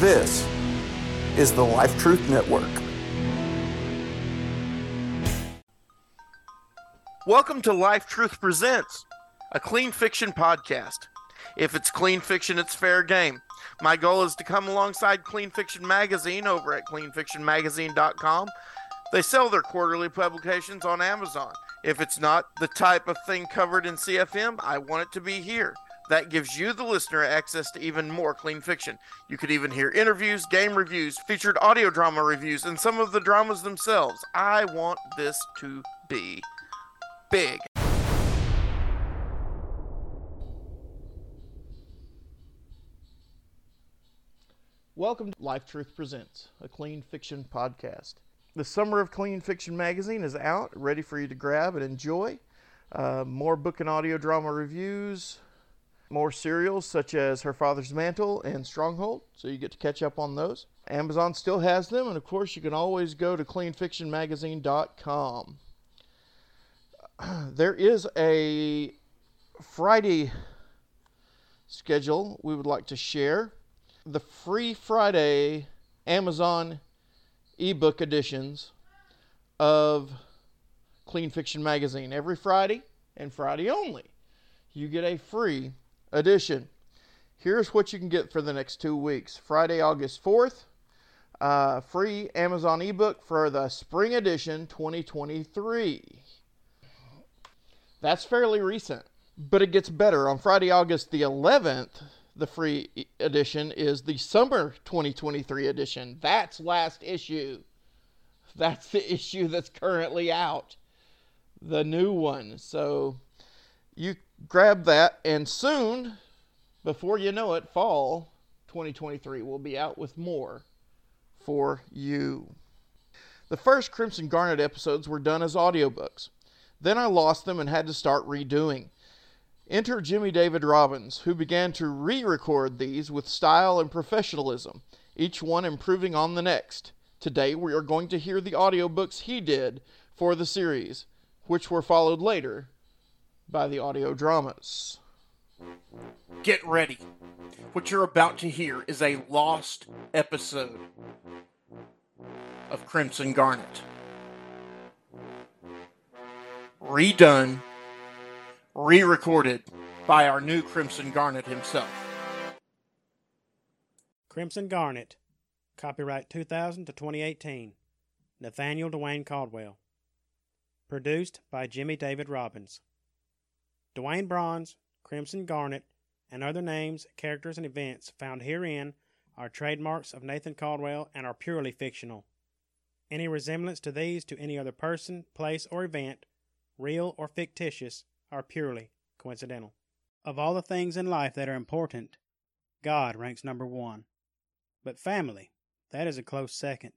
This is the Life Truth Network. Welcome to Life Truth Presents, a clean fiction podcast. If it's clean fiction, it's fair game. My goal is to come alongside Clean Fiction Magazine over at cleanfictionmagazine.com. They sell their quarterly publications on Amazon. If it's not the type of thing covered in CFM, I want it to be here. That gives you, the listener, access to even more clean fiction. You could even hear interviews, game reviews, featured audio drama reviews, and some of the dramas themselves. I want this to be big. Welcome to Life Truth Presents, a clean fiction podcast. The summer of Clean Fiction Magazine is out, ready for you to grab and enjoy. Uh, more book and audio drama reviews, more serials such as Her Father's Mantle and Stronghold, so you get to catch up on those. Amazon still has them, and of course, you can always go to cleanfictionmagazine.com. There is a Friday schedule we would like to share. The free Friday Amazon ebook editions of Clean Fiction Magazine every Friday and Friday only. You get a free edition. Here's what you can get for the next two weeks Friday, August 4th, uh, free Amazon ebook for the spring edition 2023. That's fairly recent, but it gets better. On Friday, August the 11th, the free edition is the summer 2023 edition. That's last issue. That's the issue that's currently out. The new one. So you grab that, and soon, before you know it, fall 2023 will be out with more for you. The first Crimson Garnet episodes were done as audiobooks. Then I lost them and had to start redoing. Enter Jimmy David Robbins, who began to re record these with style and professionalism, each one improving on the next. Today we are going to hear the audiobooks he did for the series, which were followed later by the audio dramas. Get ready. What you're about to hear is a lost episode of Crimson Garnet. Redone, re recorded by our new Crimson Garnet himself. Crimson Garnet, copyright 2000 to 2018. Nathaniel Dwayne Caldwell. Produced by Jimmy David Robbins. Dwayne Bronze, Crimson Garnet, and other names, characters, and events found herein are trademarks of Nathan Caldwell and are purely fictional. Any resemblance to these to any other person, place, or event, real or fictitious, are purely coincidental. Of all the things in life that are important, God ranks number one. But family, that is a close second.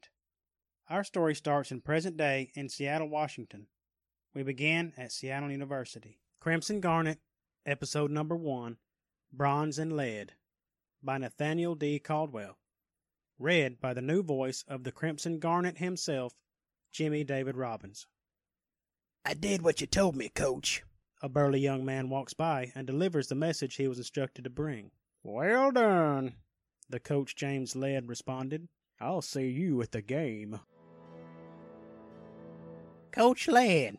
Our story starts in present day in Seattle, Washington. We begin at Seattle University. Crimson Garnet, episode number one Bronze and Lead, by Nathaniel D. Caldwell. Read by the new voice of the Crimson Garnet himself, Jimmy David Robbins. I did what you told me, Coach. A burly young man walks by and delivers the message he was instructed to bring. Well done, the coach James Led responded. I'll see you at the game. Coach Ladd,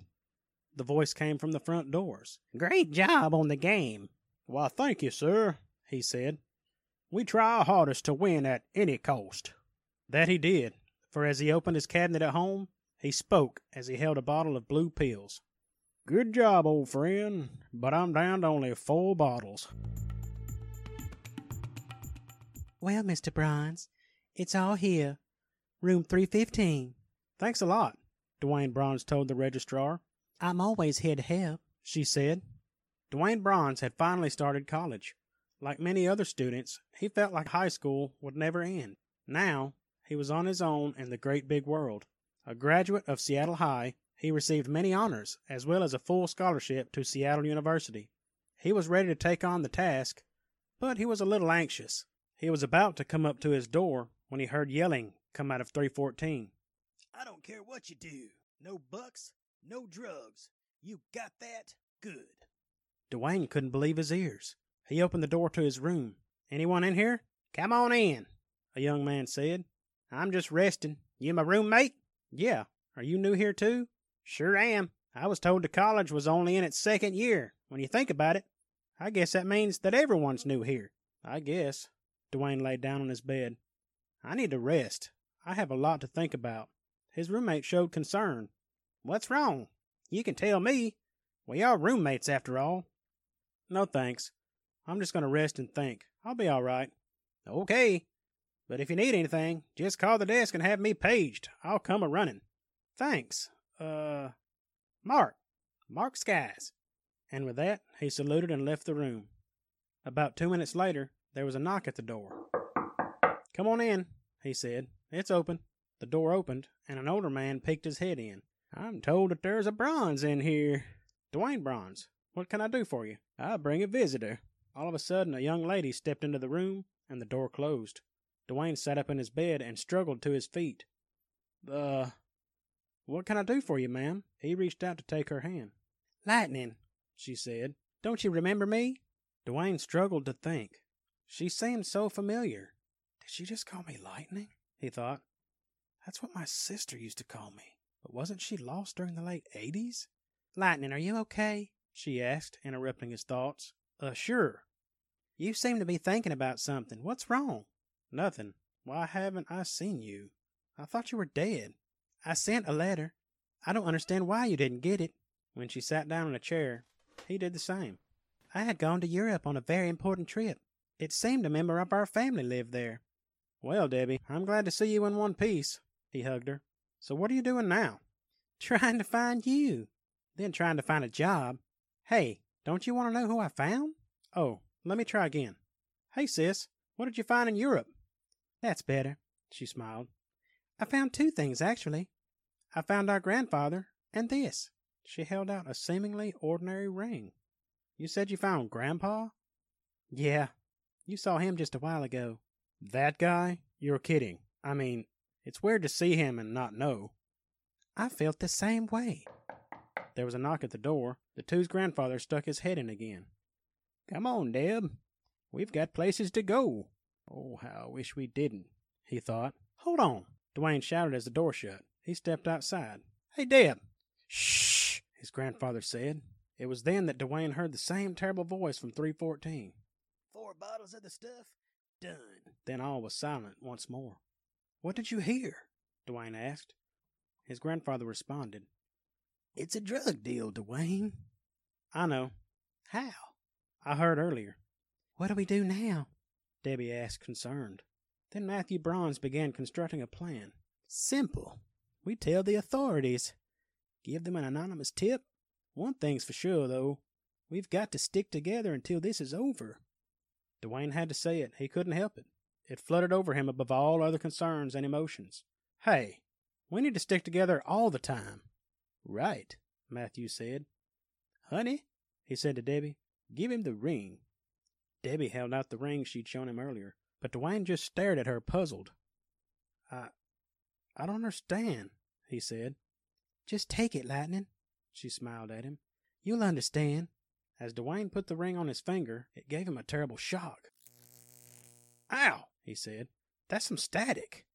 The voice came from the front doors. great job on the game. Why, thank you, sir, he said. We try our hardest to win at any cost. That he did, for as he opened his cabinet at home, he spoke as he held a bottle of blue pills. Good job, old friend, but I'm down to only four bottles. Well, Mr. Bronze, it's all here. Room 315. Thanks a lot, Dwayne Bronze told the registrar. I'm always here to help. she said. Dwayne Bronze had finally started college. Like many other students, he felt like high school would never end. Now, he was on his own in the great big world. A graduate of Seattle High, he received many honors as well as a full scholarship to Seattle University. He was ready to take on the task, but he was a little anxious. He was about to come up to his door when he heard yelling come out of 314. I don't care what you do. No bucks, no drugs. You got that? Good. Dwayne couldn't believe his ears. He opened the door to his room. Anyone in here? Come on in. a young man said. I'm just resting. You my roommate? Yeah. Are you new here too? Sure am. I was told the college was only in its second year. When you think about it, I guess that means that everyone's new here. I guess. Dwayne lay down on his bed. I need to rest. I have a lot to think about. His roommate showed concern. What's wrong? You can tell me. We are roommates after all. No thanks. I'm just going to rest and think. I'll be all right. Okay. But if you need anything, just call the desk and have me paged. I'll come a running. Thanks. Uh, Mark. Mark Skies. And with that, he saluted and left the room. About two minutes later, there was a knock at the door. Come on in, he said. It's open. The door opened, and an older man peeked his head in. I'm told that there's a bronze in here. Dwayne Bronze, what can I do for you? I bring a visitor. All of a sudden, a young lady stepped into the room, and the door closed. Dwayne sat up in his bed and struggled to his feet. Uh, what can I do for you, ma'am? He reached out to take her hand. Lightning, she said. Don't you remember me? Dwayne struggled to think. She seemed so familiar. Did she just call me Lightning? He thought. That's what my sister used to call me. But wasn't she lost during the late 80s? Lightning, are you okay? she asked, interrupting his thoughts. Uh, sure. You seem to be thinking about something. What's wrong? Nothing. Why haven't I seen you? I thought you were dead. I sent a letter. I don't understand why you didn't get it. When she sat down in a chair, he did the same. I had gone to Europe on a very important trip. It seemed a member of our family lived there. Well, Debbie, I'm glad to see you in one piece. He hugged her. So what are you doing now? Trying to find you. Then trying to find a job. Hey, don't you want to know who I found? Oh, let me try again. Hey, sis, what did you find in Europe? That's better, she smiled. I found two things, actually. I found our grandfather and this. She held out a seemingly ordinary ring. You said you found Grandpa? Yeah. You saw him just a while ago. That guy? You're kidding. I mean, it's weird to see him and not know. I felt the same way. There was a knock at the door. The two's grandfather stuck his head in again. Come on, Deb. We've got places to go. Oh, how I wish we didn't, he thought. Hold on. Dwayne shouted as the door shut. He stepped outside. Hey, Deb. Shh, his grandfather said. It was then that Dwayne heard the same terrible voice from 314. Four bottles of the stuff? Done. Then all was silent once more. What did you hear? Dwayne asked. His grandfather responded. It's a drug deal, Dwayne. I know. How? I heard earlier. What do we do now? Debbie asked, concerned. Then Matthew Bronze began constructing a plan. Simple. We tell the authorities. Give them an anonymous tip. One thing's for sure, though. We've got to stick together until this is over. Dwayne had to say it. He couldn't help it. It fluttered over him above all other concerns and emotions. Hey, we need to stick together all the time. Right, Matthew said. Honey, he said to Debbie, give him the ring. Debbie held out the ring she'd shown him earlier, but Dwayne just stared at her, puzzled. I. I don't understand, he said. Just take it, Lightning, she smiled at him. You'll understand. As Dwayne put the ring on his finger, it gave him a terrible shock. Ow, he said. That's some static.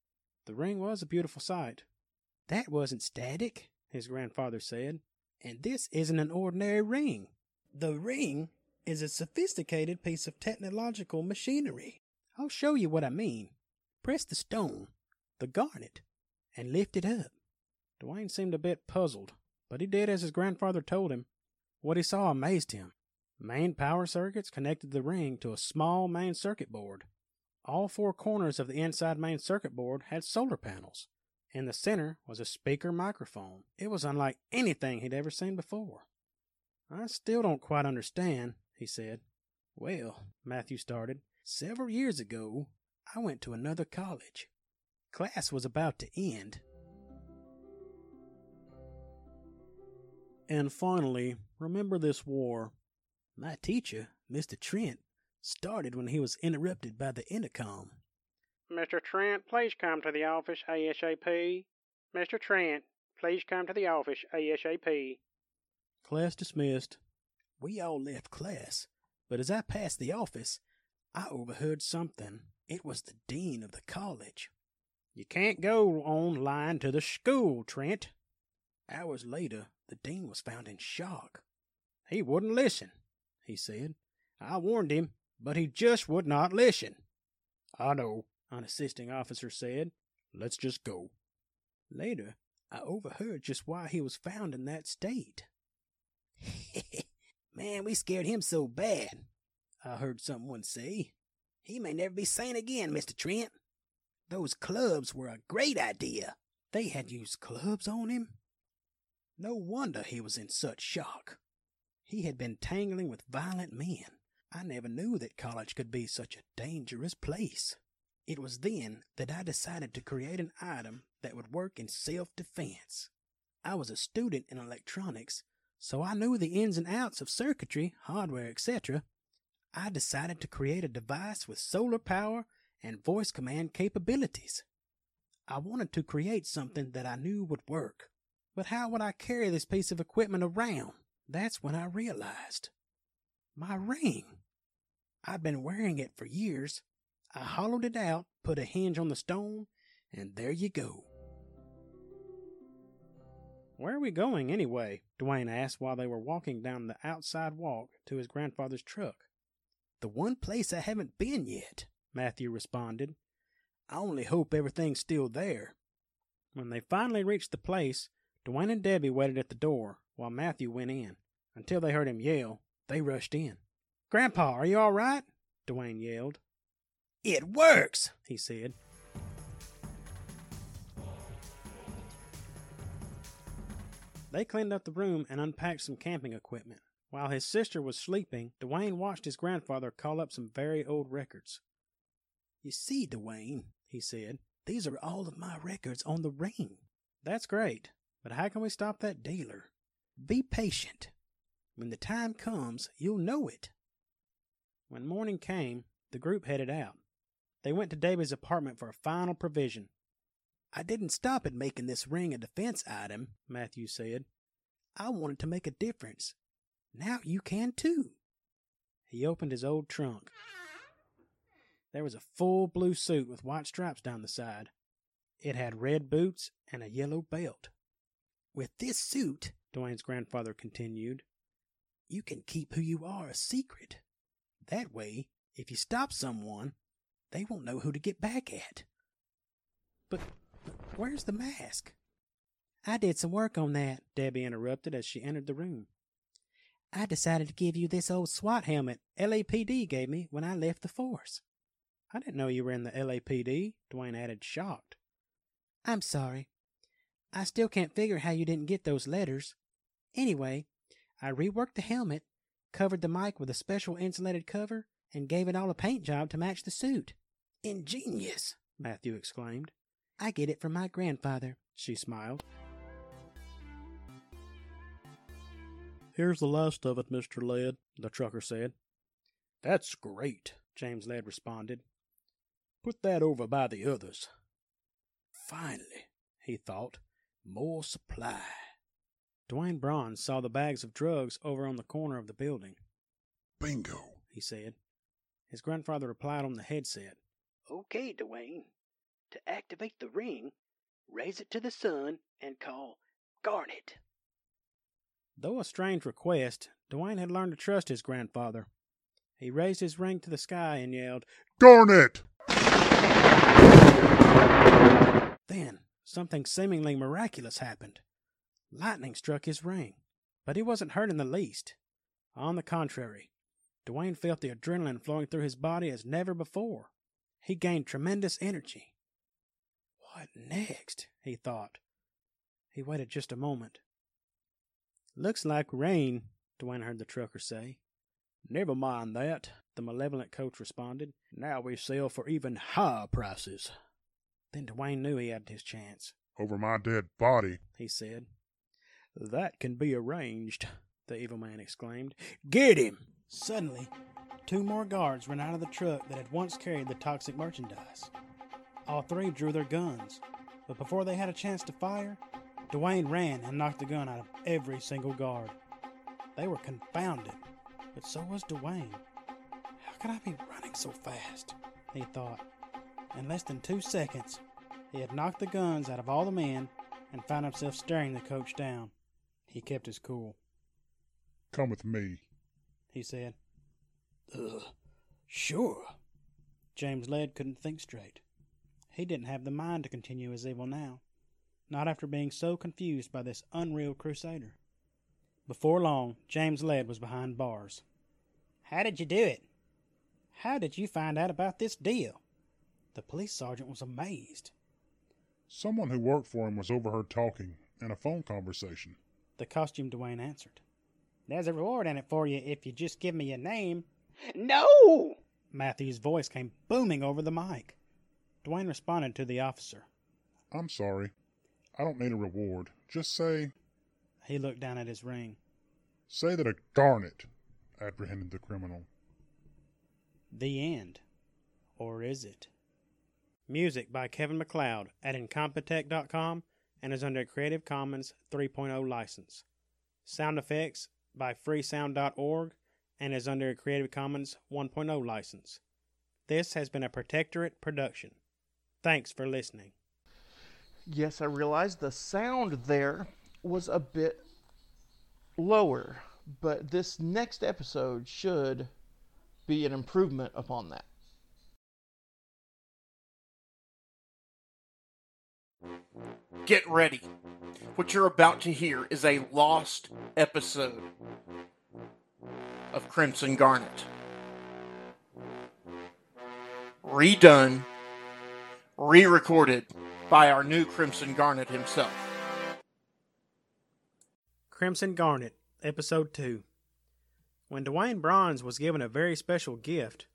The ring was a beautiful sight. That wasn't static, his grandfather said. And this isn't an ordinary ring. The ring is a sophisticated piece of technological machinery. I'll show you what I mean. Press the stone, the garnet, and lift it up. Dwayne seemed a bit puzzled, but he did as his grandfather told him. What he saw amazed him. Main power circuits connected the ring to a small main circuit board. All four corners of the inside main circuit board had solar panels. In the center was a speaker microphone. It was unlike anything he'd ever seen before. I still don't quite understand, he said. Well, Matthew started, several years ago, I went to another college. Class was about to end. And finally, remember this war. My teacher, Mr. Trent, started when he was interrupted by the intercom. Mr. Trent, please come to the office ASAP. Mr. Trent, please come to the office ASAP. Class dismissed. We all left class, but as I passed the office, I overheard something. It was the dean of the college. You can't go on lying to the school, Trent. Hours later, the dean was found in shock. He wouldn't listen, he said. I warned him, but he just would not listen. I know, an assisting officer said. Let's just go. Later, I overheard just why he was found in that state. Man, we scared him so bad, I heard someone say. He may never be sane again, Mr. Trent. Those clubs were a great idea. They had used clubs on him. No wonder he was in such shock. He had been tangling with violent men. I never knew that college could be such a dangerous place. It was then that I decided to create an item that would work in self defense. I was a student in electronics, so I knew the ins and outs of circuitry, hardware, etc. I decided to create a device with solar power and voice command capabilities. I wanted to create something that I knew would work. But how would I carry this piece of equipment around? That's when I realized. My ring. I'd been wearing it for years. I hollowed it out, put a hinge on the stone, and there you go. Where are we going anyway? Dwayne asked while they were walking down the outside walk to his grandfather's truck. The one place I haven't been yet, Matthew responded. I only hope everything's still there. When they finally reached the place, Dwayne and Debbie waited at the door while Matthew went in. Until they heard him yell, they rushed in. Grandpa, are you all right? Dwayne yelled. It works, he said. They cleaned up the room and unpacked some camping equipment. While his sister was sleeping, Dwayne watched his grandfather call up some very old records. You see, Dwayne, he said, these are all of my records on the ring. That's great, but how can we stop that dealer? Be patient. When the time comes, you'll know it. When morning came, the group headed out. They went to David's apartment for a final provision. I didn't stop at making this ring a defense item, Matthew said. I wanted to make a difference. Now you can too. He opened his old trunk. There was a full blue suit with white stripes down the side. It had red boots and a yellow belt. With this suit, Dwayne's grandfather continued, you can keep who you are a secret. That way, if you stop someone, they won't know who to get back at. But, but where's the mask? I did some work on that, Debbie interrupted as she entered the room. I decided to give you this old SWAT helmet LAPD gave me when I left the force. I didn't know you were in the LAPD, Dwayne added, shocked. I'm sorry. I still can't figure how you didn't get those letters. Anyway, I reworked the helmet, covered the mic with a special insulated cover, and gave it all a paint job to match the suit. Ingenious, Matthew exclaimed. I get it from my grandfather, she smiled. Here's the last of it, Mr. Led, the trucker said. That's great, James Led responded. Put that over by the others. Finally, he thought, more supply. Dwayne Bronze saw the bags of drugs over on the corner of the building. Bingo, he said. His grandfather replied on the headset. Okay, Dwayne. To activate the ring, raise it to the sun and call Garnet. Though a strange request, Dwayne had learned to trust his grandfather. He raised his ring to the sky and yelled, Garnet! Then, something seemingly miraculous happened. Lightning struck his ring, but he wasn't hurt in the least. On the contrary, Dwayne felt the adrenaline flowing through his body as never before. He gained tremendous energy. What next? he thought. He waited just a moment. Looks like rain, Dwayne heard the trucker say. Never mind that, the malevolent coach responded. Now we sell for even higher prices. Then Dwayne knew he had his chance. Over my dead body, he said. That can be arranged, the evil man exclaimed. Get him! Suddenly, two more guards ran out of the truck that had once carried the toxic merchandise. All three drew their guns, but before they had a chance to fire, Dwayne ran and knocked the gun out of every single guard. They were confounded, but so was Dwayne. How could I be running so fast? He thought. In less than two seconds, he had knocked the guns out of all the men and found himself staring the coach down. He kept his cool. Come with me. He said. Uh, sure. James Led couldn't think straight. He didn't have the mind to continue his evil now, not after being so confused by this unreal crusader. Before long, James Led was behind bars. How did you do it? How did you find out about this deal? The police sergeant was amazed. Someone who worked for him was overheard talking in a phone conversation. The costume Dwayne answered. There's a reward in it for you if you just give me your name. No! Matthew's voice came booming over the mic. Dwayne responded to the officer. I'm sorry. I don't need a reward. Just say, He looked down at his ring. say that a garnet apprehended the criminal. The end. Or is it? Music by Kevin MacLeod at Incompetech.com and is under a Creative Commons 3.0 license. Sound effects by freesound.org and is under a Creative Commons 1.0 license. This has been a Protectorate production. Thanks for listening. Yes, I realized the sound there was a bit lower, but this next episode should be an improvement upon that. Get ready. What you're about to hear is a lost episode of Crimson Garnet. Redone, re recorded by our new Crimson Garnet himself. Crimson Garnet, Episode 2. When Dwayne Bronze was given a very special gift,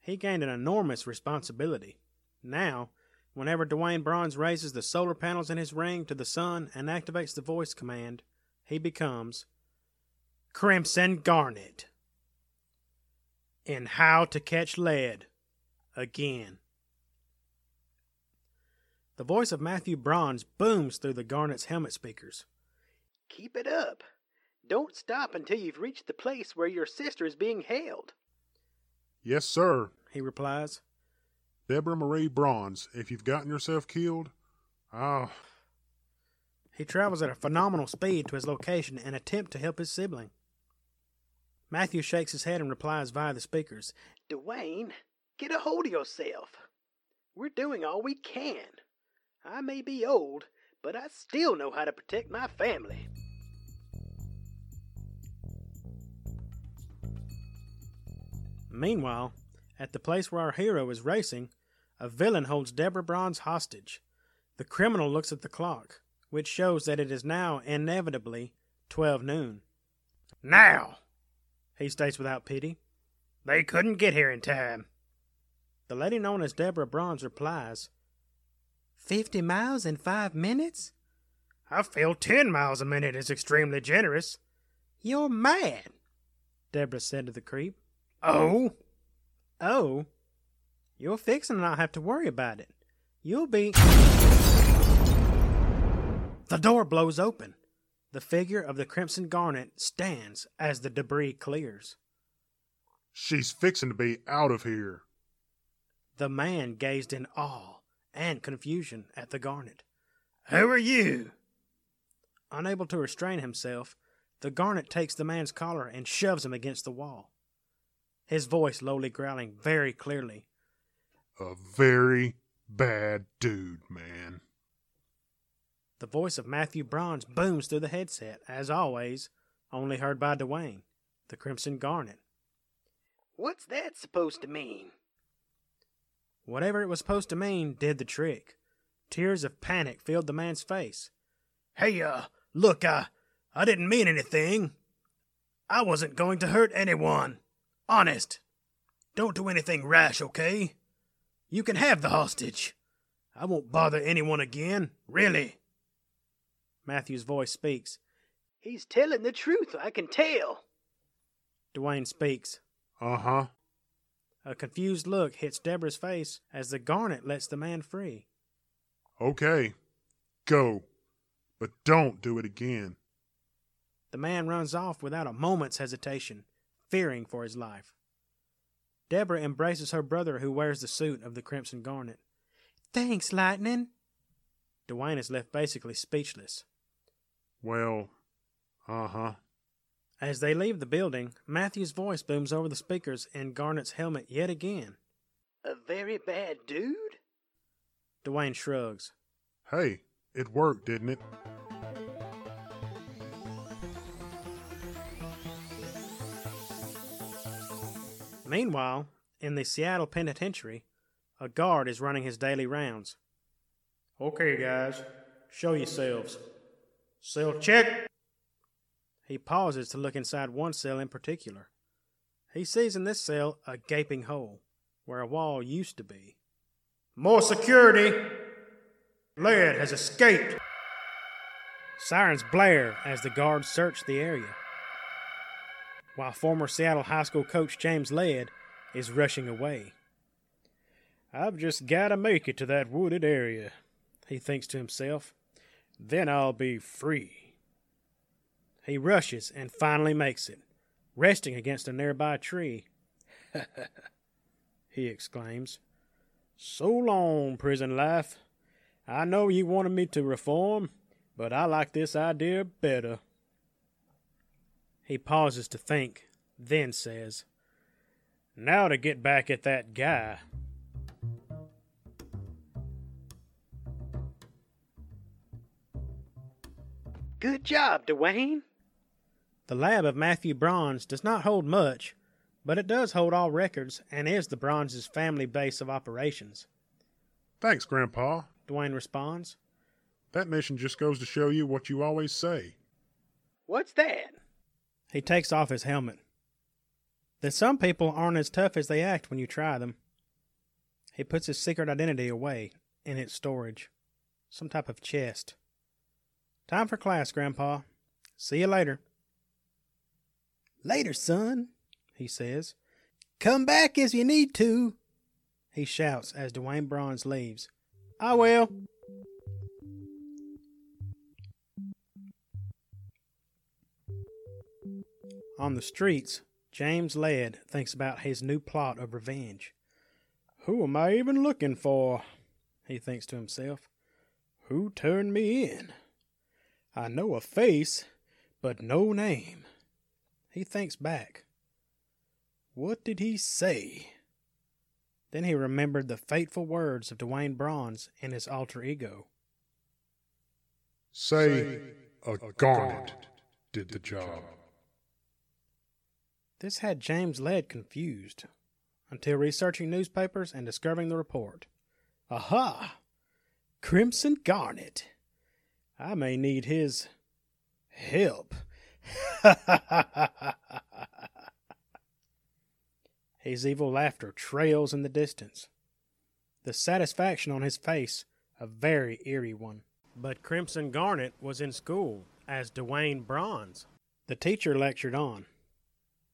he gained an enormous responsibility. Now, whenever Dwayne Bronze raises the solar panels in his ring to the sun and activates the voice command, he becomes Crimson Garnet. In How to Catch Lead again. The voice of Matthew Bronze booms through the Garnet's helmet speakers. Keep it up. Don't stop until you've reached the place where your sister is being held. Yes, sir. He replies. Deborah Marie Bronze, if you've gotten yourself killed, ah, He travels at a phenomenal speed to his location in an attempt to help his sibling. Matthew shakes his head and replies via the speakers. Dwayne, get a hold of yourself. We're doing all we can. I may be old, but I still know how to protect my family. Meanwhile, at the place where our hero is racing, a villain holds Deborah Bronze hostage. The criminal looks at the clock, which shows that it is now inevitably 12 noon. Now, he states without pity, they couldn't get here in time. The lady known as Deborah Bronze replies, Fifty miles in five minutes? I feel ten miles a minute is extremely generous. You're mad, Deborah said to the creep. Oh? Oh? You're fixing to not have to worry about it. You'll be. The door blows open. The figure of the Crimson Garnet stands as the debris clears. she's fixing to be out of here. The man gazed in awe and confusion at the Garnet. Who are you? Unable to restrain himself, the Garnet takes the man's collar and shoves him against the wall. His voice lowly growling very clearly. A very bad dude, man. The voice of Matthew Bronze booms through the headset, as always, only heard by Dwayne, the Crimson Garnet. What's that supposed to mean? Whatever it was supposed to mean did the trick. Tears of panic filled the man's face. Hey, uh, look, I, I didn't mean anything. I wasn't going to hurt anyone. Honest. Don't do anything rash, okay? You can have the hostage. I won't bother anyone again, really. Matthew's voice speaks. He's telling the truth, I can tell. Dwayne speaks. Uh huh. A confused look hits Deborah's face as the garnet lets the man free. Okay. Go. But don't do it again. The man runs off without a moment's hesitation, fearing for his life. Deborah embraces her brother who wears the suit of the Crimson Garnet. Thanks, Lightning. Dwayne is left basically speechless. Well, uh huh. As they leave the building, Matthew's voice booms over the speakers in Garnet's helmet yet again. A very bad dude? Dwayne shrugs. Hey, it worked, didn't it? Meanwhile, in the Seattle Penitentiary, a guard is running his daily rounds. Okay, guys, show yourselves. Cell check. He pauses to look inside one cell in particular. He sees in this cell a gaping hole where a wall used to be. More security! Laird has escaped! Sirens blare as the guards search the area, while former Seattle High School coach James Laird is rushing away. I've just gotta make it to that wooded area, he thinks to himself. Then I'll be free. He rushes and finally makes it, resting against a nearby tree. he exclaims. So long, prison life. I know you wanted me to reform, but I like this idea better. He pauses to think, then says, Now to get back at that guy. Good job, Dwayne. The lab of Matthew Bronze does not hold much, but it does hold all records and is the Bronze's family base of operations. Thanks, Grandpa. Dwayne responds. That mission just goes to show you what you always say. What's that? He takes off his helmet. That some people aren't as tough as they act when you try them. He puts his secret identity away in its storage, some type of chest. Time for class, Grandpa. See you later. Later, son, he says. Come back if you need to. He shouts as Dwayne Bronze leaves. I will. On the streets, James Laird thinks about his new plot of revenge. Who am I even looking for? He thinks to himself. Who turned me in? I know a face, but no name. He thinks back. What did he say? Then he remembered the fateful words of Dwayne Bronze in his alter ego. Say, a garnet did the job. This had James Laird confused until researching newspapers and discovering the report. Aha! Crimson Garnet. I may need his help. his evil laughter trails in the distance. The satisfaction on his face a very eerie one. But Crimson Garnet was in school as Dwayne Bronze. The teacher lectured on.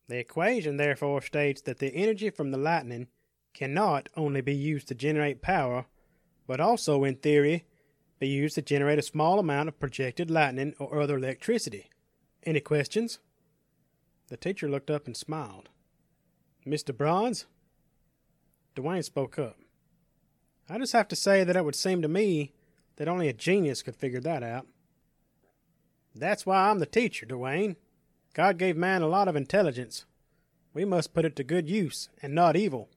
The equation therefore states that the energy from the lightning cannot only be used to generate power, but also, in theory, be used to generate a small amount of projected lightning or other electricity. Any questions? The teacher looked up and smiled. Mr. Bronze? Dwayne spoke up. I just have to say that it would seem to me that only a genius could figure that out. That's why I'm the teacher, Dwayne. God gave man a lot of intelligence. We must put it to good use, and not evil.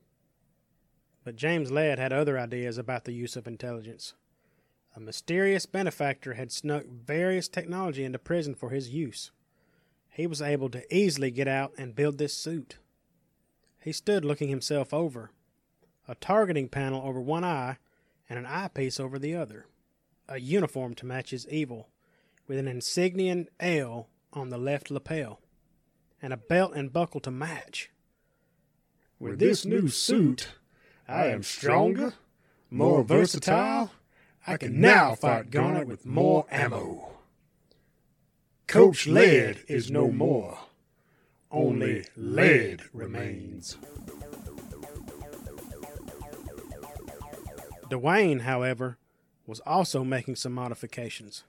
But James Ladd had other ideas about the use of intelligence. A mysterious benefactor had snuck various technology into prison for his use. He was able to easily get out and build this suit. He stood looking himself over, a targeting panel over one eye and an eyepiece over the other, a uniform to match his evil, with an insignian L on the left lapel, and a belt and buckle to match. With this new suit, I am stronger, more versatile. I can now fight Garnet with more ammo. Coach Lead is no more. Only lead remains. Dwayne, however, was also making some modifications.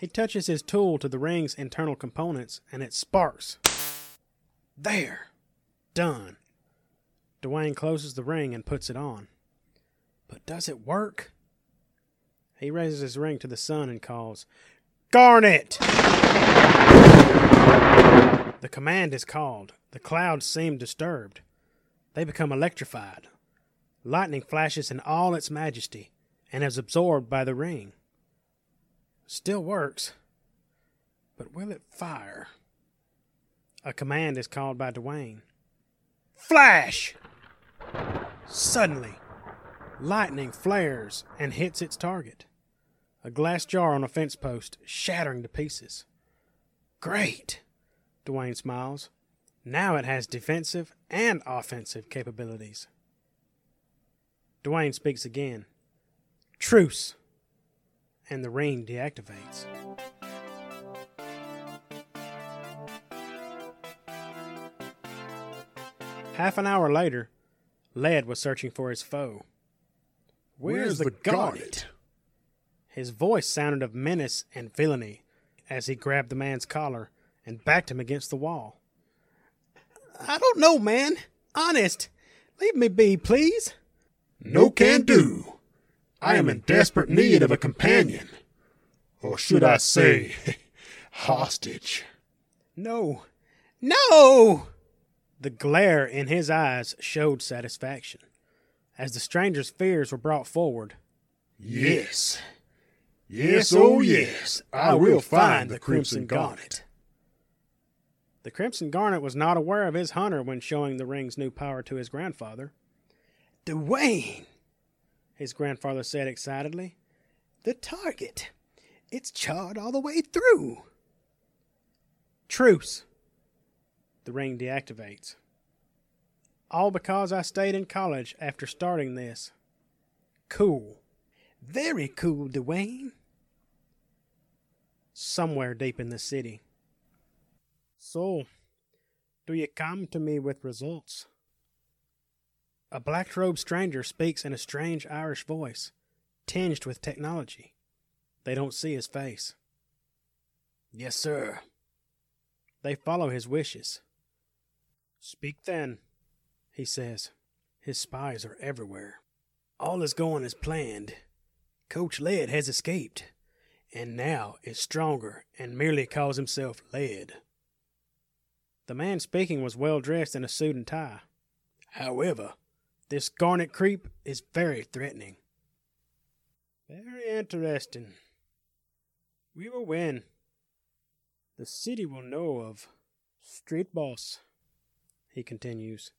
He touches his tool to the ring's internal components and it sparks. There! Done. Dwayne closes the ring and puts it on. But does it work? He raises his ring to the sun and calls, Garnet! The command is called. The clouds seem disturbed. They become electrified. Lightning flashes in all its majesty and is absorbed by the ring. Still works. But will it fire? A command is called by Dwayne. Flash! Suddenly, lightning flares and hits its target. A glass jar on a fence post, shattering to pieces. Great! Dwayne smiles. Now it has defensive and offensive capabilities. Dwayne speaks again. Truce! And the ring deactivates. Half an hour later, Led was searching for his foe. Where's the garnet? His voice sounded of menace and villainy as he grabbed the man's collar and backed him against the wall. I don't know, man. Honest. Leave me be, please. No can do. I am in desperate need of a companion. Or should I say, hostage. No. No! The glare in his eyes showed satisfaction. As the stranger's fears were brought forward, Yes. Yes, oh, oh yes, I will find the Crimson Garnet. the Crimson Garnet was not aware of his hunter when showing the ring's new power to his grandfather. Dwayne, his grandfather said excitedly. The target. It's charred all the way through. Truce. The ring deactivates. All because I stayed in college after starting this. Cool. Very cool, Dwayne. Somewhere deep in the city. So, do you come to me with results? A black robed stranger speaks in a strange Irish voice, tinged with technology. They don't see his face. Yes, sir. They follow his wishes. Speak then, he says. His spies are everywhere. All is going as planned. Coach Led has escaped, and now is stronger and merely calls himself Led. The man speaking was well dressed in a suit and tie. However, this garnet creep is very threatening. Very interesting. We will win. The city will know of Street Boss, he continues.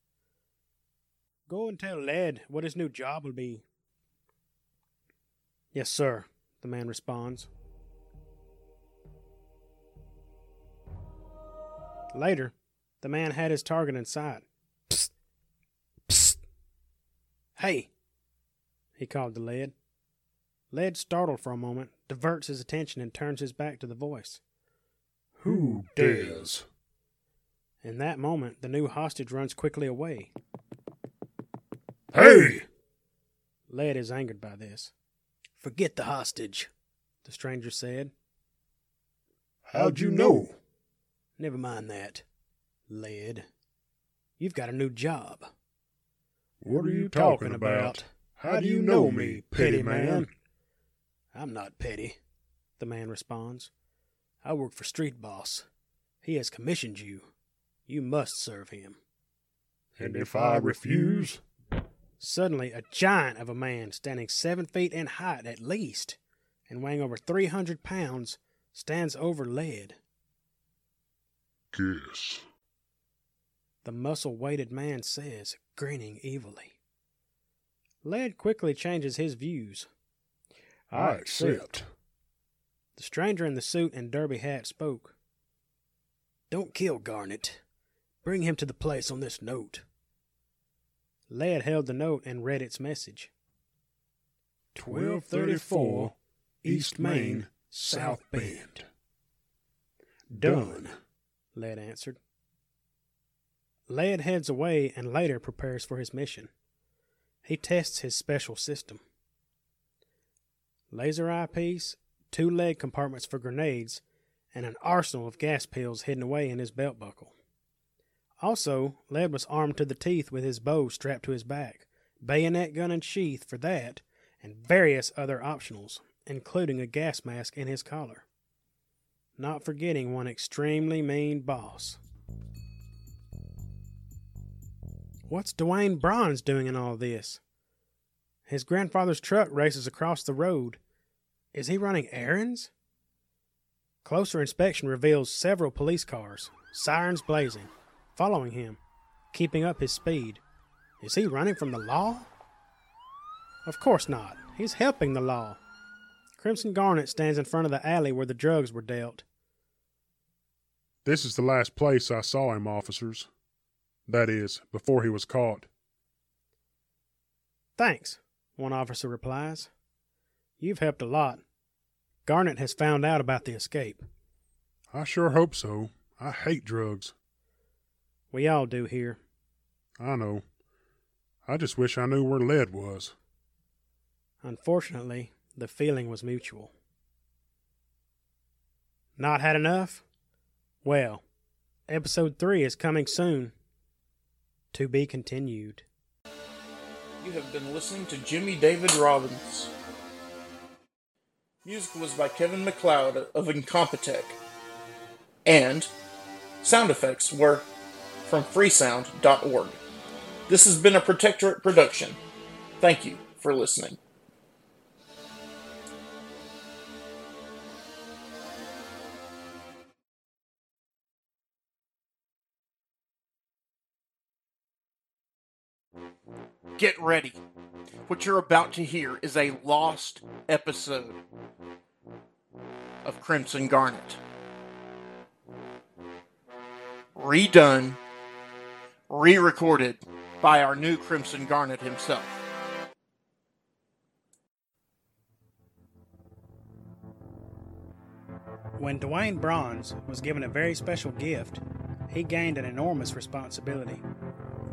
Go and tell Led what his new job will be. Yes, sir, the man responds. Later, the man had his target in sight. Hey! He called to Led. Led, startled for a moment, diverts his attention and turns his back to the voice. Who dares? In that moment, the new hostage runs quickly away. Hey! Led is angered by this. Forget the hostage, the stranger said. How'd you know? Never mind that, Led. You've got a new job. What are you talking about? How do you know me, petty man? I'm not petty, the man responds. I work for Street Boss. He has commissioned you. You must serve him. And if I refuse? Suddenly, a giant of a man, standing seven feet in height at least, and weighing over 300 pounds, stands over Lead. Kiss. The muscle weighted man says, grinning evilly. Led quickly changes his views. I accept. The stranger in the suit and derby hat spoke. Don't kill Garnet. Bring him to the place on this note. Led held the note and read its message. 1234 East Main, South Bend. Done. Led answered. Led heads away and later prepares for his mission. He tests his special system. Laser eyepiece, two leg compartments for grenades, and an arsenal of gas pills hidden away in his belt buckle. Also, Led was armed to the teeth with his bow strapped to his back, bayonet gun and sheath for that, and various other optionals, including a gas mask in his collar. Not forgetting one extremely mean boss. What's Dwayne Bronze doing in all this? His grandfather's truck races across the road. Is he running errands? Closer inspection reveals several police cars, sirens blazing, following him, keeping up his speed. Is he running from the law? Of course not. He's helping the law. Crimson Garnet stands in front of the alley where the drugs were dealt. This is the last place I saw him, officers. That is, before he was caught. Thanks, one officer replies. You've helped a lot. Garnet has found out about the escape. I sure hope so. I hate drugs. We all do here. I know. I just wish I knew where lead was. Unfortunately, the feeling was mutual. Not had enough? Well, episode 3 is coming soon. To be continued. You have been listening to Jimmy David Robbins. Music was by Kevin MacLeod of Incompetech. And sound effects were from freesound.org. This has been a Protectorate production. Thank you for listening. Get ready. What you're about to hear is a lost episode of Crimson Garnet. Redone, re recorded by our new Crimson Garnet himself. When Dwayne Bronze was given a very special gift, he gained an enormous responsibility.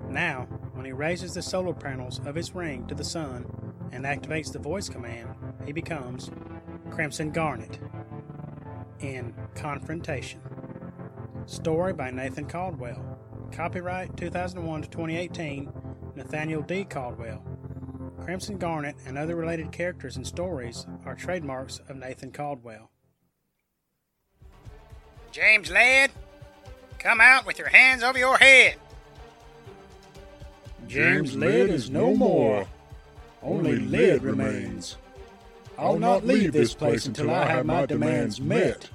Now, when he raises the solar panels of his ring to the sun and activates the voice command, he becomes Crimson Garnet in Confrontation. Story by Nathan Caldwell. Copyright 2001 to 2018, Nathaniel D. Caldwell. Crimson Garnet and other related characters and stories are trademarks of Nathan Caldwell. James Ladd, come out with your hands over your head. James Lead is no more. Only lead remains. I'll not leave this place until I have my demands met.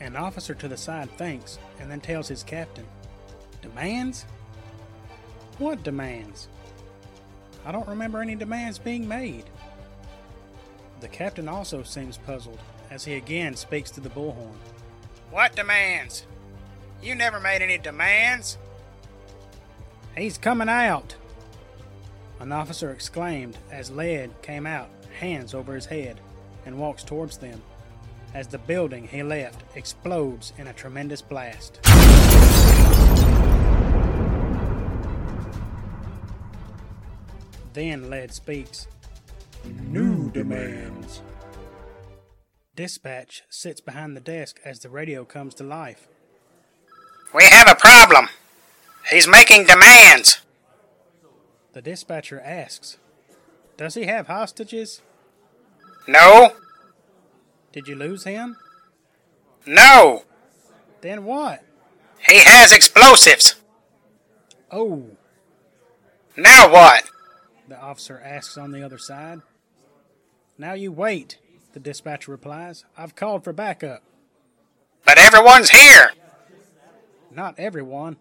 An officer to the side thanks and then tells his captain, Demands? What demands? I don't remember any demands being made. The captain also seems puzzled as he again speaks to the bullhorn. What demands? You never made any demands. He's coming out! An officer exclaimed as Lead came out, hands over his head, and walks towards them, as the building he left explodes in a tremendous blast. Then Lead speaks. New demands. Dispatch sits behind the desk as the radio comes to life. We have a problem. He's making demands. The dispatcher asks, Does he have hostages? No, Did you lose him? no. Then what? He has explosives. Oh, Now what? the officer asks on the other side. Now you wait, the dispatcher replies. I've called for backup. But everyone's here. Not everyone.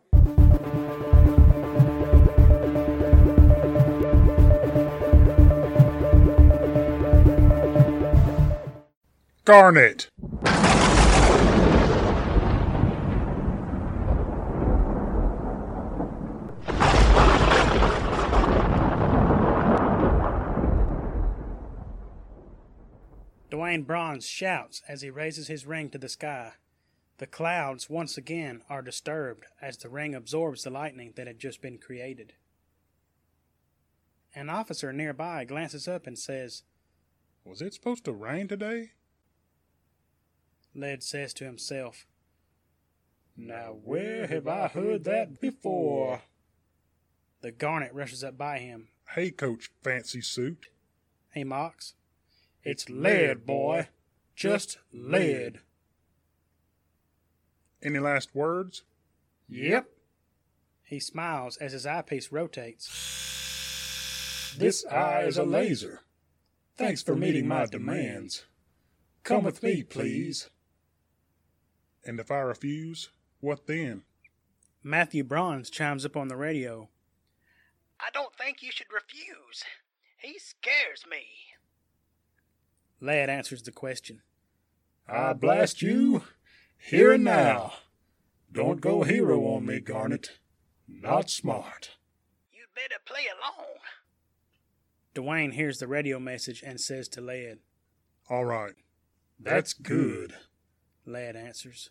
Garnet! Dwayne Bronze shouts as he raises his ring to the sky. The clouds once again are disturbed as the ring absorbs the lightning that had just been created. An officer nearby glances up and says, Was it supposed to rain today? Led says to himself, Now where have I heard that before? The Garnet rushes up by him. Hey, Coach Fancy Suit. He mocks. It's lead, boy. Just lead. Any last words? Yep. He smiles as his eyepiece rotates. This eye is a laser. Thanks for meeting my demands. Come with me, please. And if I refuse, what then? Matthew Bronze chimes up on the radio. I don't think you should refuse. He scares me. Lad answers the question. I blast you here and now. Don't go hero on me, Garnet. Not smart. You'd better play along. Dwayne hears the radio message and says to Lad. All right. That's good. Lad answers.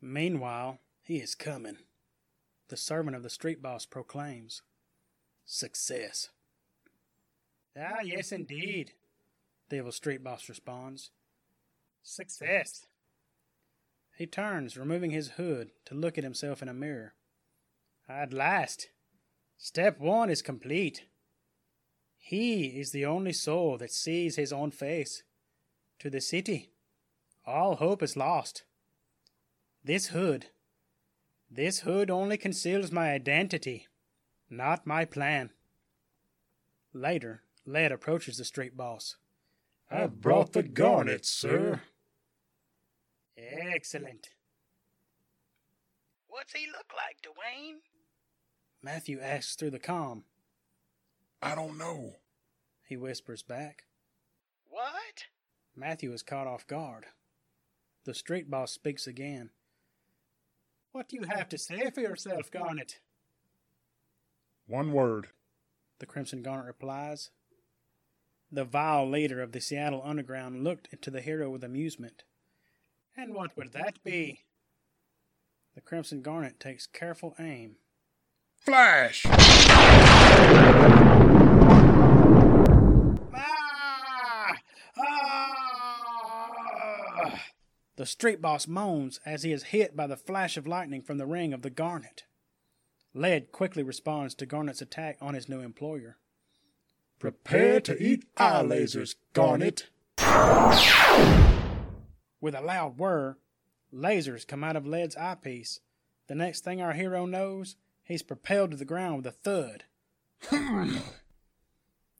Meanwhile, he is coming. The servant of the street boss proclaims. Success. Ah, yes, indeed, the evil street boss responds. Success. He turns, removing his hood, to look at himself in a mirror. At last, step one is complete. He is the only soul that sees his own face. To the city, all hope is lost. This hood, this hood only conceals my identity, not my plan. Later, Led approaches the street boss. I've brought the garnets, sir. Excellent. What's he look like, Dwayne? Matthew asks through the com. I don't know. He whispers back. What? Matthew is caught off guard. The street boss speaks again. What do you have to say for yourself, Garnet? One word. The Crimson Garnet replies. The vile leader of the Seattle Underground looked into the hero with amusement. And what would that be? The Crimson Garnet takes careful aim. Flash! Ah! Ah! The street boss moans as he is hit by the flash of lightning from the ring of the Garnet. Led quickly responds to Garnet's attack on his new employer. Prepare to eat eye lasers, Garnet. With a loud whir, lasers come out of Led's eyepiece. The next thing our hero knows, he's propelled to the ground with a thud.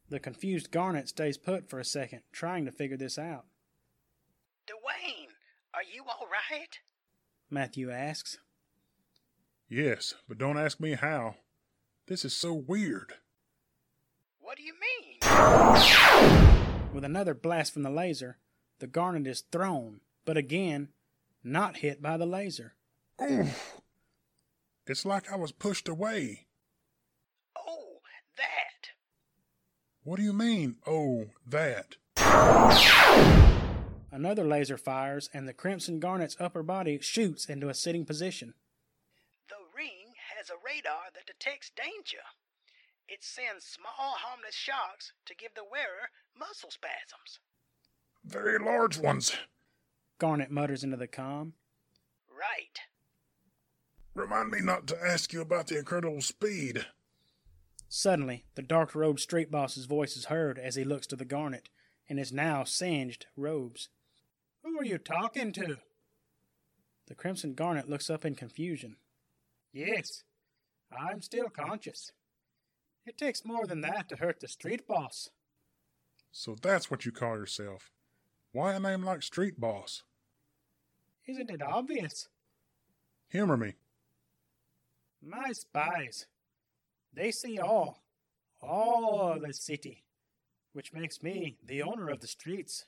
the confused Garnet stays put for a second, trying to figure this out. Dwayne, are you all right? Matthew asks. Yes, but don't ask me how. This is so weird. What do you mean? With another blast from the laser, the Garnet is thrown, but again, not hit by the laser. Oof. It's like I was pushed away. Oh, that. What do you mean, oh, that? Another laser fires, and the Crimson Garnet's upper body shoots into a sitting position. The ring has a radar that detects danger. It sends small, harmless shocks to give the wearer muscle spasms. Very large ones. Garnet mutters into the com. Right. Remind me not to ask you about the incredible speed. Suddenly, the dark robed street boss's voice is heard as he looks to the Garnet in his now singed robes. Who are you talking to? The Crimson Garnet looks up in confusion. Yes, I'm still conscious. It takes more than that to hurt the street boss. So that's what you call yourself. Why a name like Street Boss? Isn't it obvious? Humor me. My spies. They see all, all of the city, which makes me the owner of the streets.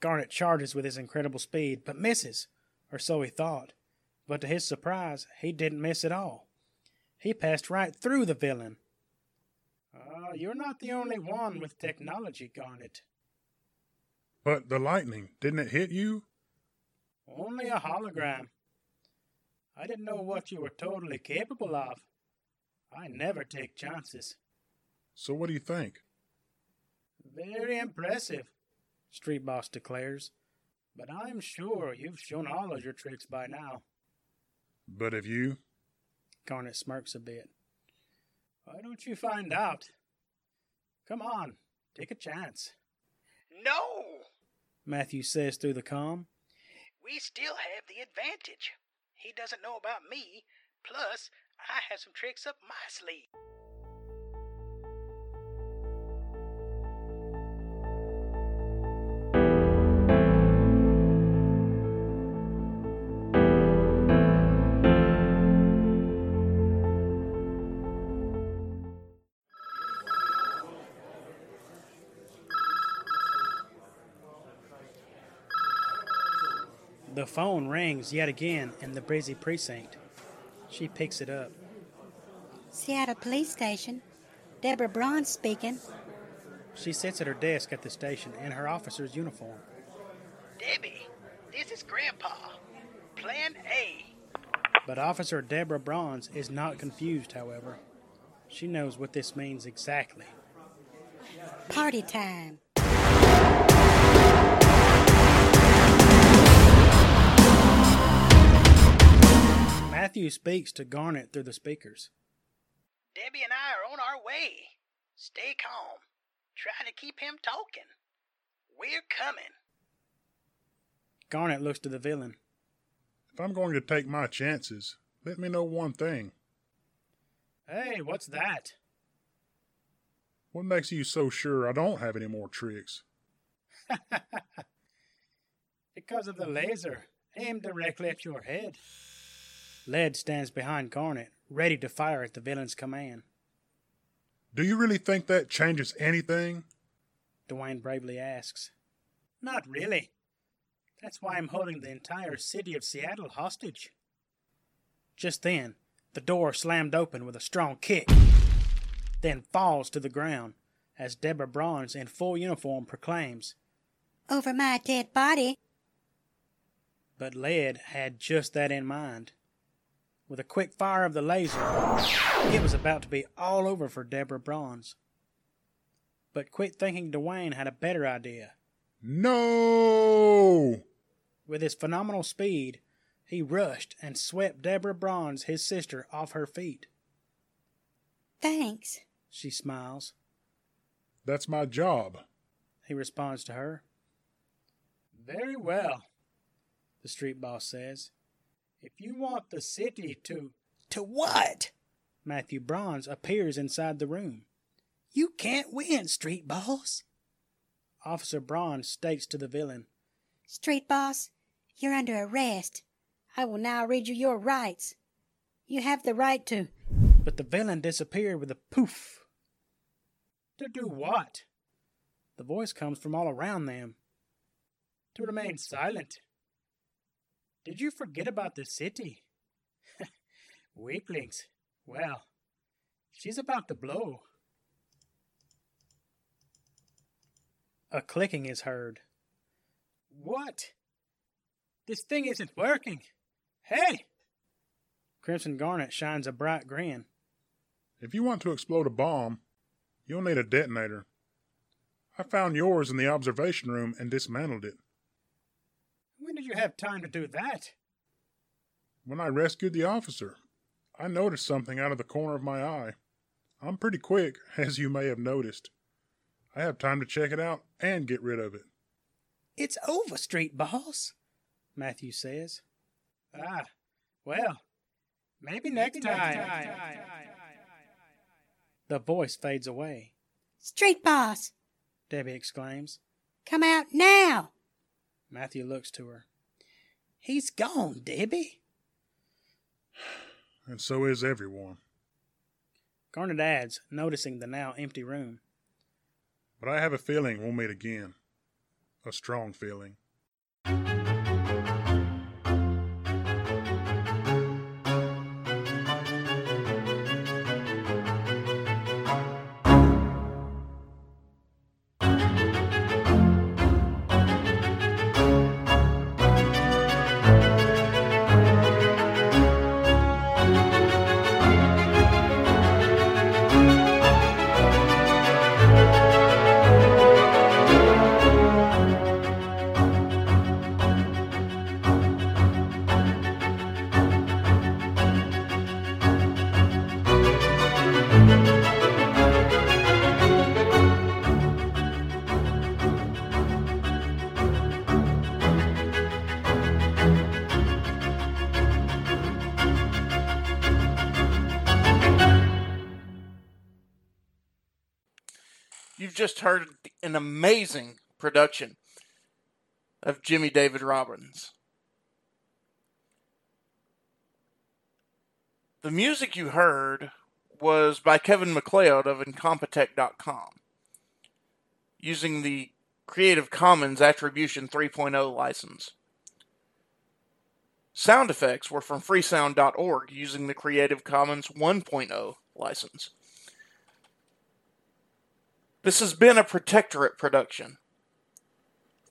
Garnet charges with his incredible speed, but misses, or so he thought. But to his surprise, he didn't miss at all. He passed right through the villain. Uh, you're not the only one with technology, Garnet. But the lightning, didn't it hit you? Only a hologram. I didn't know what you were totally capable of. I never take chances. So what do you think? Very impressive, Street Boss declares. But I'm sure you've shown all of your tricks by now. But have you? Garnet smirks a bit. Why don't you find out? Come on, take a chance. No! Matthew says through the com. We still have the advantage. He doesn't know about me, plus, I have some tricks up my sleeve. Phone rings yet again in the busy precinct. She picks it up. Seattle Police Station. Deborah Bronze speaking. She sits at her desk at the station in her officer's uniform. Debbie, this is Grandpa. Plan A. But Officer Deborah Bronze is not confused, however. She knows what this means exactly. Party time. Matthew speaks to Garnet through the speakers. Debbie and I are on our way. Stay calm. Try to keep him talking. We're coming. Garnet looks to the villain. If I'm going to take my chances, let me know one thing. Hey, what's that? What makes you so sure I don't have any more tricks? because of the laser aimed directly at your head. Led stands behind Garnet, ready to fire at the villain's command. Do you really think that changes anything? Dwayne bravely asks. Not really. That's why I'm holding the entire city of Seattle hostage. Just then, the door slammed open with a strong kick, then falls to the ground as Deborah Bronze in full uniform proclaims, Over my dead body. But Led had just that in mind. With a quick fire of the laser, it was about to be all over for Deborah Bronze. But quick thinking Dwayne had a better idea. No! With his phenomenal speed, he rushed and swept Deborah Bronze, his sister, off her feet. Thanks. She smiles. That's my job. He responds to her. Very well, the street boss says. If you want the city to. To what? Matthew Bronze appears inside the room. You can't win, street boss. Officer Bronze states to the villain Street boss, you're under arrest. I will now read you your rights. You have the right to. But the villain disappeared with a poof. To do what? The voice comes from all around them. To remain silent. Did you forget about the city? Weaklings. Well, she's about to blow. A clicking is heard. What? This thing isn't working. Hey! Crimson Garnet shines a bright grin. If you want to explode a bomb, you'll need a detonator. I found yours in the observation room and dismantled it. When did you have time to do that? When I rescued the officer, I noticed something out of the corner of my eye. I'm pretty quick, as you may have noticed. I have time to check it out and get rid of it. It's over, street boss, Matthew says. Ah, well, maybe next time. The voice fades away. Street boss, Debbie exclaims. come out now. Matthew looks to her. He's gone, Debbie. And so is everyone. Garnet adds, noticing the now empty room. But I have a feeling we'll meet again. A strong feeling. Just heard an amazing production of Jimmy David Robbins. The music you heard was by Kevin MacLeod of Incompetech.com using the Creative Commons Attribution 3.0 license. Sound effects were from freesound.org using the Creative Commons 1.0 license. This has been a Protectorate production.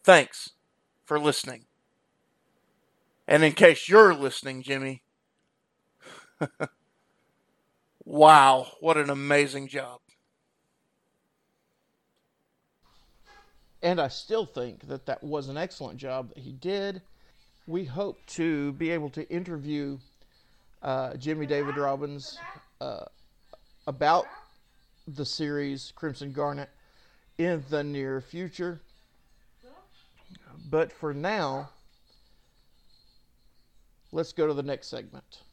Thanks for listening. And in case you're listening, Jimmy, wow, what an amazing job. And I still think that that was an excellent job that he did. We hope to be able to interview uh, Jimmy David Robbins uh, about the series Crimson Garnet in the near future. But for now, let's go to the next segment.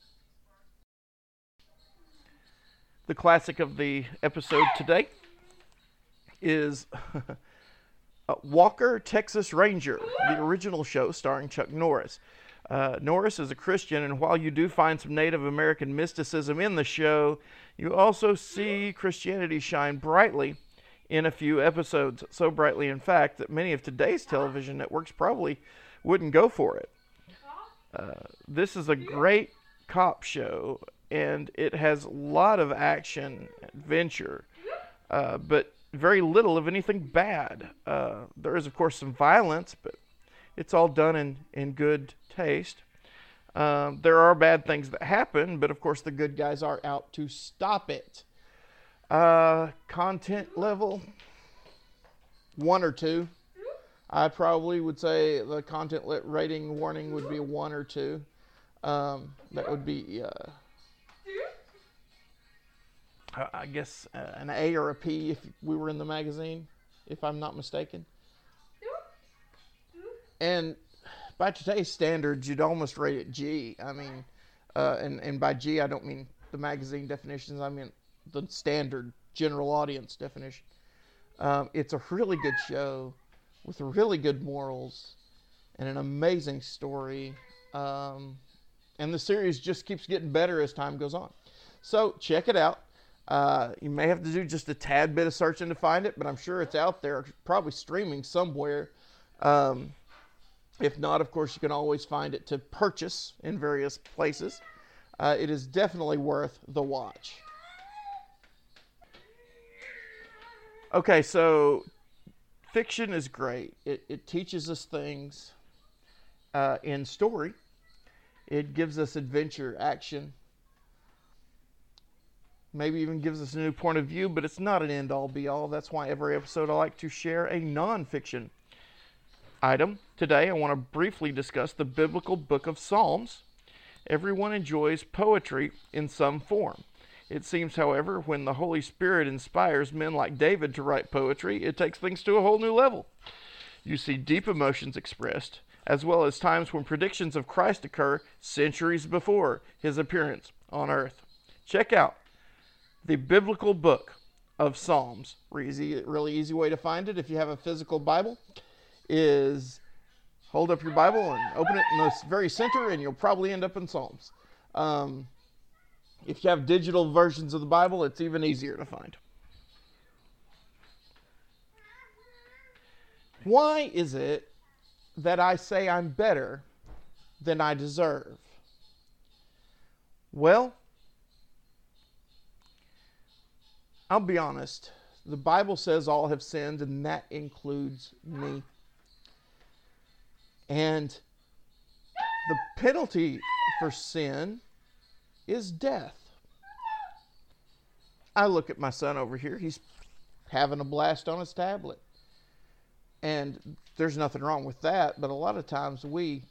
The classic of the episode today is uh, Walker, Texas Ranger, the original show starring Chuck Norris. Uh, Norris is a Christian, and while you do find some Native American mysticism in the show, you also see Christianity shine brightly in a few episodes. So brightly, in fact, that many of today's television networks probably wouldn't go for it. Uh, this is a great cop show, and it has a lot of action, adventure, uh, but very little of anything bad. Uh, there is, of course, some violence, but it's all done in, in good taste. Um, there are bad things that happen, but of course, the good guys are out to stop it. Uh, content level one or two. I probably would say the content rating warning would be one or two. Um, that would be, uh, I guess, uh, an A or a P if we were in the magazine, if I'm not mistaken. And by today's standards, you'd almost rate it G. I mean, uh, and and by G, I don't mean the magazine definitions. I mean the standard general audience definition. Um, it's a really good show with really good morals and an amazing story. Um, and the series just keeps getting better as time goes on. So check it out. Uh, you may have to do just a tad bit of searching to find it, but I'm sure it's out there, probably streaming somewhere. Um, if not, of course, you can always find it to purchase in various places. Uh, it is definitely worth the watch. Okay, so fiction is great. It, it teaches us things uh, in story. It gives us adventure, action, maybe even gives us a new point of view, but it's not an end all be all. That's why every episode I like to share a nonfiction item. Today I want to briefly discuss the biblical book of Psalms. Everyone enjoys poetry in some form. It seems, however, when the Holy Spirit inspires men like David to write poetry, it takes things to a whole new level. You see deep emotions expressed, as well as times when predictions of Christ occur centuries before his appearance on earth. Check out the biblical book of Psalms. Easy, really easy way to find it if you have a physical Bible is hold up your Bible and open it in the very center, and you'll probably end up in Psalms. Um, if you have digital versions of the Bible, it's even easier to find. Why is it that I say I'm better than I deserve? Well, I'll be honest. The Bible says all have sinned, and that includes me. And the penalty for sin is death. I look at my son over here. He's having a blast on his tablet. And there's nothing wrong with that, but a lot of times we,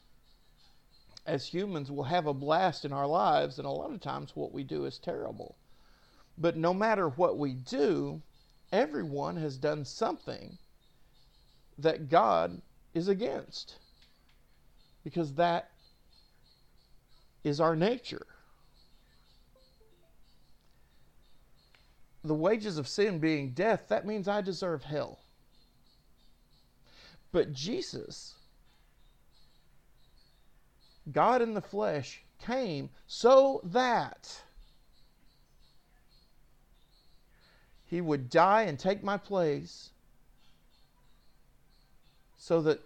as humans, will have a blast in our lives, and a lot of times what we do is terrible. But no matter what we do, everyone has done something that God is against because that is our nature. the wages of sin being death, that means I deserve hell. But Jesus, God in the flesh, came so that he would die and take my place so that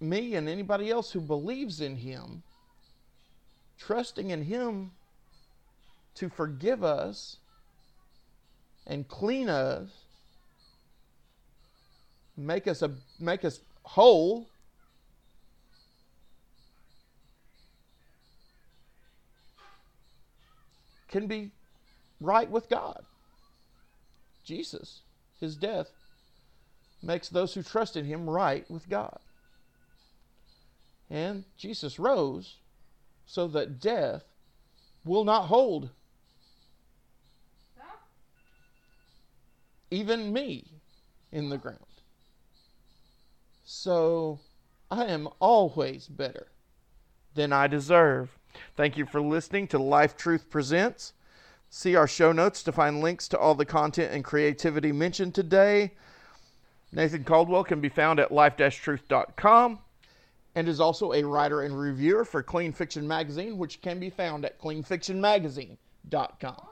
me and anybody else who believes in him, trusting in him to forgive us and clean us, make us a make us whole. Can be right with God. Jesus, his death, makes those who trust in him right with God. And Jesus rose so that death will not hold even me in the ground. So I am always better than I deserve. Thank you for listening to Life Truth Presents. See our show notes to find links to all the content and creativity mentioned today. Nathan Caldwell can be found at life-truth.com and is also a writer and reviewer for Clean Fiction Magazine, which can be found at cleanfictionmagazine.com.